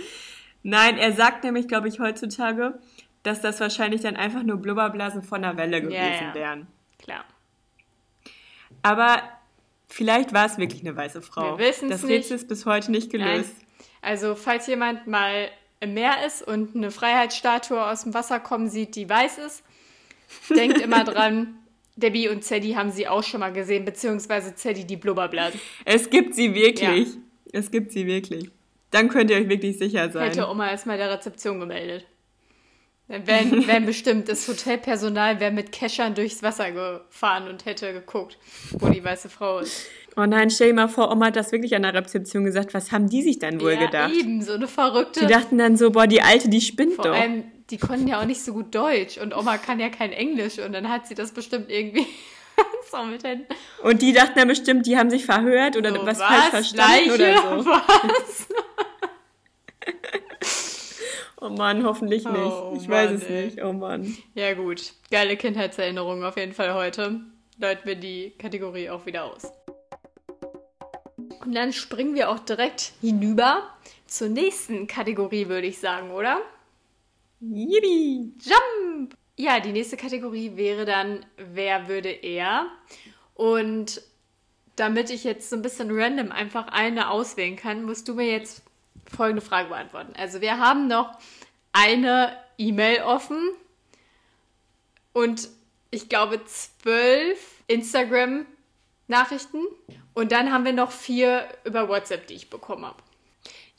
Nein, er sagt nämlich, glaube ich, heutzutage, dass das wahrscheinlich dann einfach nur Blubberblasen von der Welle gewesen ja. wären. Klar. Aber vielleicht war es wirklich eine weiße Frau. Wir wissen's das nicht. Rätsel ist bis heute nicht Nein. gelöst. Also, falls jemand mal im Meer ist und eine Freiheitsstatue aus dem Wasser kommen sieht, die weiß ist, denkt immer dran, Debbie und Zeddy haben sie auch schon mal gesehen, beziehungsweise Zeddy die Blubberblasen. Es gibt sie wirklich. Es gibt sie wirklich. Dann könnt ihr euch wirklich sicher sein. Hätte Oma erstmal der Rezeption gemeldet. Wenn, wenn bestimmt das Hotelpersonal wäre mit Keschern durchs Wasser gefahren und hätte geguckt, wo die weiße Frau ist. Oh nein, stell dir mal vor, Oma hat das wirklich an der Rezeption gesagt. Was haben die sich dann wohl ja, gedacht? eben, so eine verrückte. Die dachten dann so, boah, die Alte, die spinnt Vor doch. allem, die konnten ja auch nicht so gut Deutsch und Oma kann ja kein Englisch und dann hat sie das bestimmt irgendwie so mit den Und die dachten dann bestimmt, die haben sich verhört oder so, was, falsch verstanden Leiche? oder so. Was? Oh Mann, hoffentlich nicht. Oh ich weiß Mann, es ey. nicht. Oh Mann. Ja gut, geile Kindheitserinnerungen auf jeden Fall heute. Leiten wir die Kategorie auch wieder aus. Und dann springen wir auch direkt hinüber zur nächsten Kategorie, würde ich sagen, oder? Yippie. Jump! Ja, die nächste Kategorie wäre dann, wer würde er? Und damit ich jetzt so ein bisschen random einfach eine auswählen kann, musst du mir jetzt folgende Frage beantworten. Also wir haben noch eine E-Mail offen und ich glaube zwölf Instagram-Nachrichten und dann haben wir noch vier über WhatsApp, die ich bekommen habe.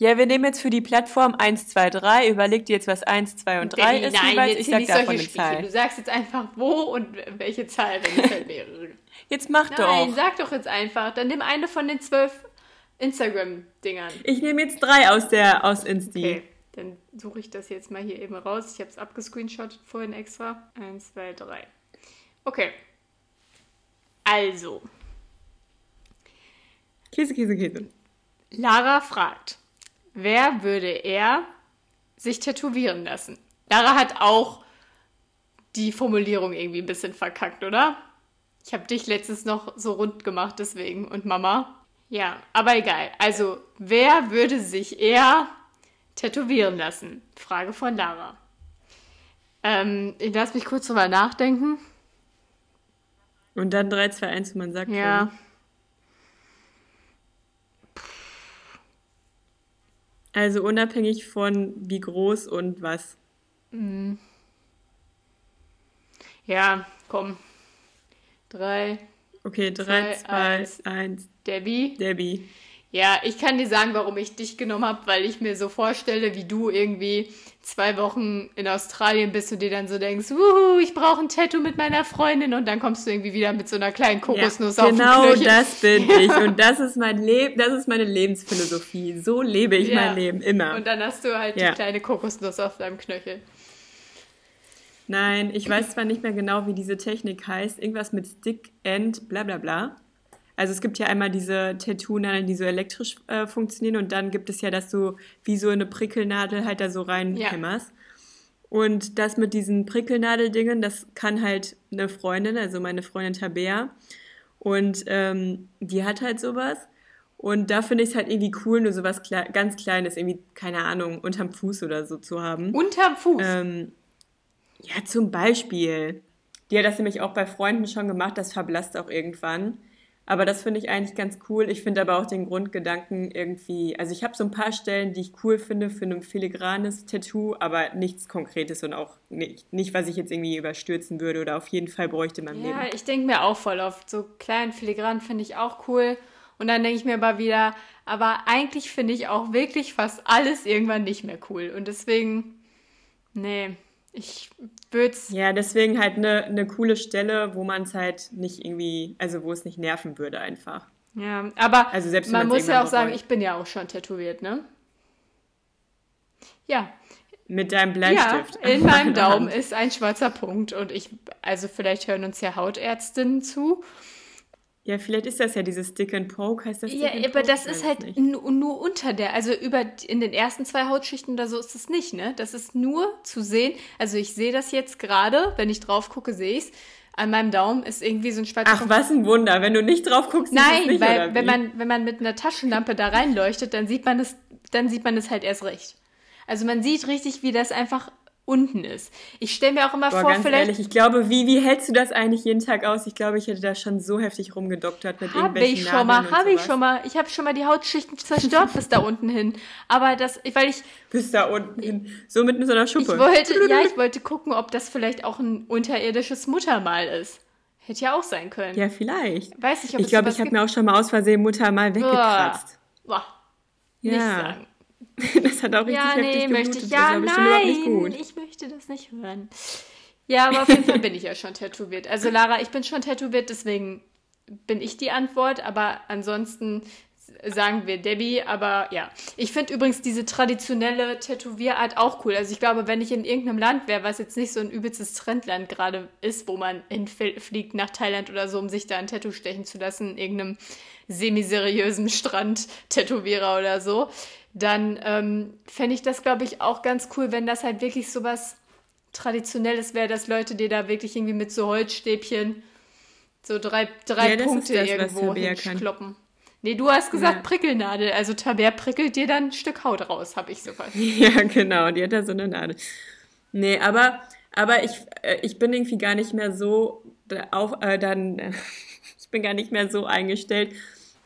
Ja, wir nehmen jetzt für die Plattform 1, 2, 3. Überleg dir jetzt, was 1, 2 und 3 Danny, ist. nein, jeweils. ich sag nicht davon solche eine. Zahl. Du sagst jetzt einfach wo und welche Zahl, wenn es halt mehrere Jetzt mach Nein, doch. sag doch jetzt einfach. Dann nimm eine von den zwölf Instagram-Dingern. Ich nehme jetzt drei aus der aus Insti. Okay, dann suche ich das jetzt mal hier eben raus. Ich habe es abgescreenshottet vorhin extra. Eins, zwei, drei. Okay. Also, Käse, Käse, Käse. Lara fragt, wer würde er sich tätowieren lassen? Lara hat auch die Formulierung irgendwie ein bisschen verkackt, oder? Ich habe dich letztens noch so rund gemacht, deswegen. Und Mama? Ja, aber egal. Also, wer würde sich eher tätowieren lassen? Frage von Lara. Ähm, ich lass mich kurz drüber nachdenken. Und dann 3, 2, 1 und man sagt Ja. schon. Also unabhängig von wie groß und was. Ja, komm. Drei. Okay, 3, Zwei, 2, eins. 1. Debbie. Debbie. Ja, ich kann dir sagen, warum ich dich genommen habe, weil ich mir so vorstelle, wie du irgendwie zwei Wochen in Australien bist und dir dann so denkst, wuhu, ich brauche ein Tattoo mit meiner Freundin und dann kommst du irgendwie wieder mit so einer kleinen Kokosnuss ja, auf genau dem Knöchel. das bin ich und das ist mein Leben, das ist meine Lebensphilosophie. So lebe ich Ja. mein Leben immer. Und dann hast du halt Ja. die kleine Kokosnuss auf deinem Knöchel. Nein, ich weiß zwar nicht mehr genau, wie diese Technik heißt. Irgendwas mit Stick and bla bla bla. Also es gibt ja einmal diese Tattoo-Nadeln, die so elektrisch äh, funktionieren und dann gibt es ja, dass du wie so eine Prickelnadel halt da so reinhämmerst. Und das mit diesen Prickelnadeldingen, das kann halt eine Freundin, also meine Freundin Tabea. Und ähm, die hat halt sowas. Und da finde ich es halt irgendwie cool, nur sowas Kle ganz Kleines, irgendwie, keine Ahnung, unterm Fuß oder so zu haben. Unterm Fuß. Ähm, ja, zum Beispiel. Die hat das nämlich auch bei Freunden schon gemacht, das verblasst auch irgendwann. Aber das finde ich eigentlich ganz cool. Ich finde aber auch den Grundgedanken irgendwie, also ich habe so ein paar Stellen, die ich cool finde für ein filigranes Tattoo, aber nichts Konkretes und auch nicht, nicht was ich jetzt irgendwie überstürzen würde oder auf jeden Fall bräuchte meinem Ja, Leben. ich denke mir auch voll oft, so klein filigran finde ich auch cool. Und dann denke ich mir aber wieder, aber eigentlich finde ich auch wirklich fast alles irgendwann nicht mehr cool. Und deswegen, nee, ich würde es. Ja, deswegen halt eine, eine coole Stelle, wo man es halt nicht irgendwie, also wo es nicht nerven würde einfach. Ja, aber Also selbst man muss ja auch sagen, bereut. ich bin ja auch schon tätowiert, ne? Ja, Mit deinem ja, Bleistift. in an meinem Daumen Hand. ist ein schwarzer Punkt und ich, also vielleicht hören uns ja Hautärztinnen zu. Ja, vielleicht ist das ja dieses Stick and Poke, heißt das Ja, Stick and aber Poke? das ist halt nur unter der, also über in den ersten zwei Hautschichten oder so ist es nicht, ne? Das ist nur zu sehen. Also ich sehe das jetzt gerade, wenn ich drauf gucke, sehe ich es. An meinem Daumen ist irgendwie so ein schwarzer Ach, Punkt. was ein Wunder. Wenn du nicht drauf guckst, Nein, nicht, weil wenn man, wenn man mit einer Taschenlampe da reinleuchtet, dann sieht man es, dann sieht man es halt erst recht. Also man sieht richtig, wie das einfach unten ist. Ich stelle mir auch immer Boah, vor, ganz vielleicht ehrlich, ich glaube, wie, wie hältst du das eigentlich jeden Tag aus? Ich glaube, ich hätte da schon so heftig rumgedoktert mit Habe irgendwelchen ich schon mal, habe ich schon mal. Ich habe schon mal die Hautschichten zerstört bis da unten hin. Aber das, weil ich, Bis da unten hin. So mit so einer ich Schuppe. wollte, ja, ich wollte gucken, ob das vielleicht auch ein unterirdisches Muttermal ist. Hätte ja auch sein können. ja, vielleicht. Weiß nicht, ob Ich glaube, ich habe mir auch schon mal aus Versehen Mutter mal weggekratzt. Boah, nicht Ja. sagen. Das hat auch richtig Ja, heftig nee, möchte ich. Das Ja, überhaupt nein, nicht gut. ich möchte möchte das nicht hören. Ja, aber auf jeden Fall bin ich ja schon tätowiert. Also Lara, ich bin schon tätowiert, deswegen bin ich die Antwort, aber ansonsten sagen wir Debbie, aber ja. Ich finde übrigens diese traditionelle Tätowierart auch cool. Also ich glaube, wenn ich in irgendeinem Land wäre, was jetzt nicht so ein übelstes Trendland gerade ist, wo man hinfliegt nach Thailand oder so, um sich da ein Tattoo stechen zu lassen, in irgendeinem semi-seriösen Strand-Tätowierer oder so, dann ähm, fände ich das, glaube ich, auch ganz cool, wenn das halt wirklich so was Traditionelles wäre, dass Leute dir da wirklich irgendwie mit so Holzstäbchen so drei, drei Ja, Punkte das, was irgendwo kann. hinkloppen. Nee, du hast gesagt Ja. Prickelnadel. Also Taber prickelt dir dann ein Stück Haut raus, habe ich so verstanden. Ja, genau, die hat da so eine Nadel. Nee, aber, aber ich, äh, ich bin irgendwie gar nicht mehr so auf, äh, dann, ich bin gar nicht mehr so eingestellt,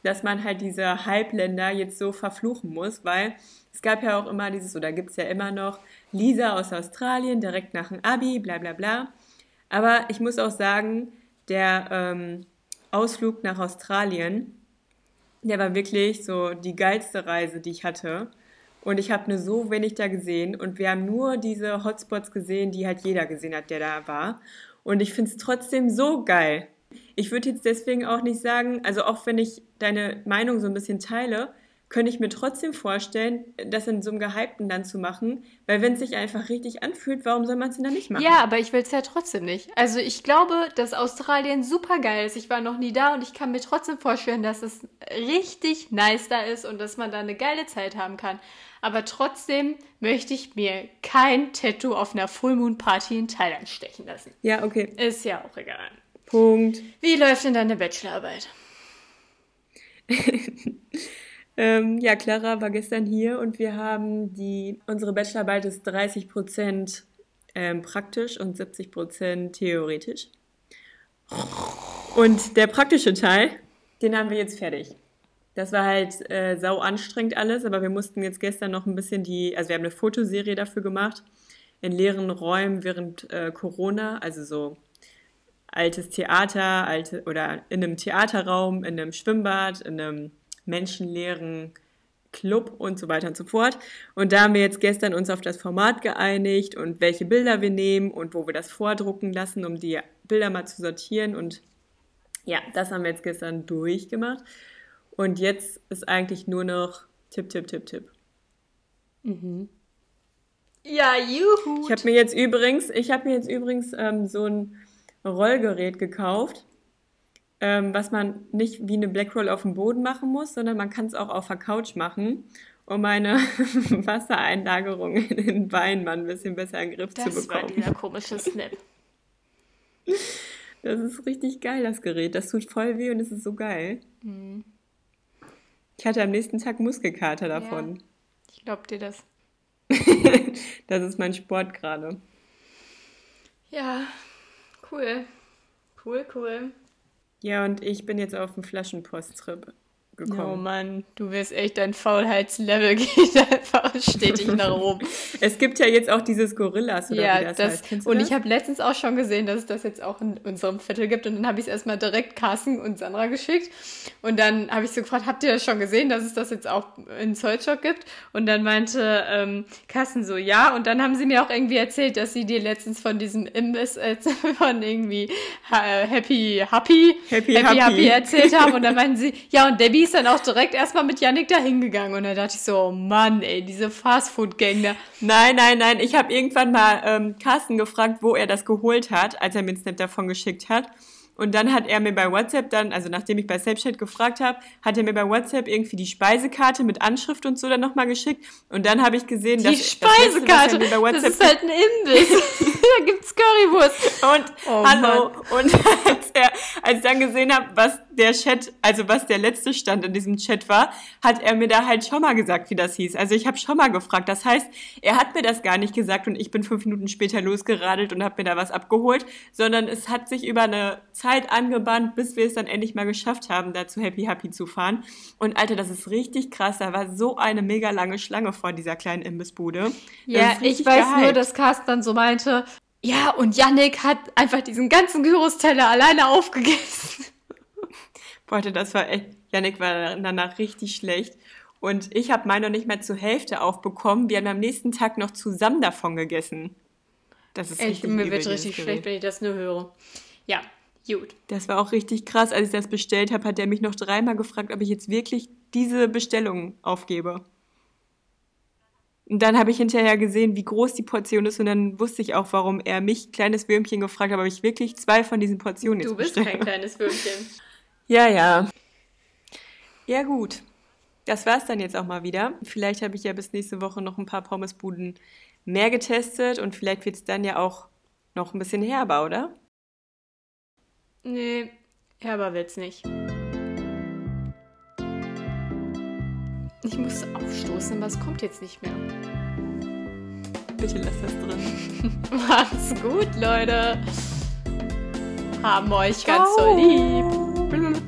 dass man halt diese Halbländer jetzt so verfluchen muss, weil es gab ja auch immer dieses, oder gibt es ja immer noch, Lisa aus Australien, direkt nach dem Abi, bla bla bla. Aber ich muss auch sagen, der ähm, Ausflug nach Australien, der war wirklich so die geilste Reise, die ich hatte. Und ich habe nur so wenig da gesehen. Und wir haben nur diese Hotspots gesehen, die halt jeder gesehen hat, der da war. Und ich finde es trotzdem so geil. Ich würde jetzt deswegen auch nicht sagen, also auch wenn ich deine Meinung so ein bisschen teile, könnte ich mir trotzdem vorstellen, das in so einem gehypten Land zu machen. Weil wenn es sich einfach richtig anfühlt, warum soll man es denn dann nicht machen? Ja, aber ich will es ja trotzdem nicht. Also ich glaube, dass Australien super geil ist. Ich war noch nie da und ich kann mir trotzdem vorstellen, dass es richtig nice da ist und dass man da eine geile Zeit haben kann. Aber trotzdem möchte ich mir kein Tattoo auf einer Full Moon Party in Thailand stechen lassen. Ja, okay. Ist ja auch egal. Punkt. Wie läuft denn deine Bachelorarbeit? Ähm, ja, Clara war gestern hier und wir haben die, unsere Bachelorarbeit ist 30 Prozent ähm, praktisch und 70 Prozent theoretisch. Und der praktische Teil, den haben wir jetzt fertig. Das war halt äh, sau anstrengend alles, aber wir mussten jetzt gestern noch ein bisschen die, also wir haben eine Fotoserie dafür gemacht, in leeren Räumen während äh, Corona, also so altes Theater, alte oder in einem Theaterraum, in einem Schwimmbad, in einem menschenleeren Club und so weiter und so fort. Und da haben wir jetzt gestern uns auf das Format geeinigt und welche Bilder wir nehmen und wo wir das vordrucken lassen, um die Bilder mal zu sortieren. Und ja, das haben wir jetzt gestern durchgemacht. Und jetzt ist eigentlich nur noch Tipp, Tipp, Tipp, Tipp. Ja, juhu. Ich habe mir jetzt übrigens, ich habe mir jetzt übrigens ähm, so ein Rollgerät gekauft, ähm, was man nicht wie eine Blackroll auf dem Boden machen muss, sondern man kann es auch auf der Couch machen, um meine Wassereinlagerung in den Beinen mal ein bisschen besser in den Griff zu das war bekommen. dieser komische Snap. Das ist richtig geil, das Gerät. Das tut voll weh und es ist so geil. Mhm. Ich hatte am nächsten Tag Muskelkater davon. Ich glaub dir das. Das ist mein Sport gerade. Ja, cool. Cool, cool. Ja, und ich bin jetzt auf den Flaschenpost-Trip Oh gekommen. Mann, du wirst echt, dein Faulheitslevel geht einfach stetig nach oben. Es gibt ja jetzt auch dieses Gorillas oder wie ja, das, das, heißt. Und das? ich habe letztens auch schon gesehen, dass es das jetzt auch in unserem Viertel gibt. Und dann habe ich es erstmal direkt Carsten und Sandra geschickt. Und dann habe ich so gefragt, habt ihr das schon gesehen, dass es das jetzt auch in Zollstock gibt? Und dann meinte ähm, Carsten so, ja. Und dann haben sie mir auch irgendwie erzählt, dass sie dir letztens von diesem Imbiss, äh, von irgendwie äh, Happy Happy, Happy Happy, Happy. Happy erzählt haben. Und dann meinten sie, ja, und Debbie ist dann auch direkt erstmal mit Yannick da hingegangen. Und da dachte ich so, oh Mann, ey, diese Fastfood-Gang da. Nein, nein, nein. Ich habe irgendwann mal ähm, Carsten gefragt, wo er das geholt hat, als er mir einen Snap davon geschickt hat. Und dann hat er mir bei WhatsApp dann, also nachdem ich bei Snapchat gefragt habe, hat er mir bei WhatsApp irgendwie die Speisekarte mit Anschrift und so dann nochmal geschickt. Und dann habe ich gesehen, Die dass das Letzte, er Speisekarte, mir bei das WhatsApp ist halt ein Imbiss. da gibt's Currywurst. Und Oh hallo. Und als, er, als ich dann gesehen habe, was der Chat, also was der letzte Stand in diesem Chat war, hat er mir da halt schon mal gesagt, wie das hieß. Also ich habe schon mal gefragt. Das heißt, er hat mir das gar nicht gesagt und ich bin fünf Minuten später losgeradelt und habe mir da was abgeholt, sondern es hat sich über eine Zeit angebahnt, bis wir es dann endlich mal geschafft haben, da zu Happy Happy zu fahren. Und Alter, das ist richtig krass. Da war so eine mega lange Schlange vor dieser kleinen Imbissbude. Ja, ich weiß nur, gehypt. dass Carsten dann so meinte, ja, und Yannick hat einfach diesen ganzen Gyros-Teller alleine aufgegessen. Boah, das war echt, Janik war danach richtig schlecht. Und ich habe meine noch nicht mal zur Hälfte aufbekommen. Wir haben am nächsten Tag noch zusammen davon gegessen. Das ist Echt, richtig mir wird richtig schlecht, wenn ich das nur höre. Ja, gut. Das war auch richtig krass. Als ich das bestellt habe, hat er mich noch dreimal gefragt, ob ich jetzt wirklich diese Bestellung aufgebe. Und dann habe ich hinterher gesehen, wie groß die Portion ist und dann wusste ich auch, warum er mich, kleines Würmchen, gefragt hat, ob ich wirklich zwei von diesen Portionen jetzt Du bist bestelle. kein kleines Würmchen. Ja, ja. Ja, gut. Das war's dann jetzt auch mal wieder. Vielleicht habe ich ja bis nächste Woche noch ein paar Pommesbuden mehr getestet und vielleicht wird's dann ja auch noch ein bisschen herber, oder? Nee, herber wird's nicht. Ich muss aufstoßen, aber es kommt jetzt nicht mehr. Bitte lass das drin. Macht's gut, Leute. Haben euch ganz so lieb.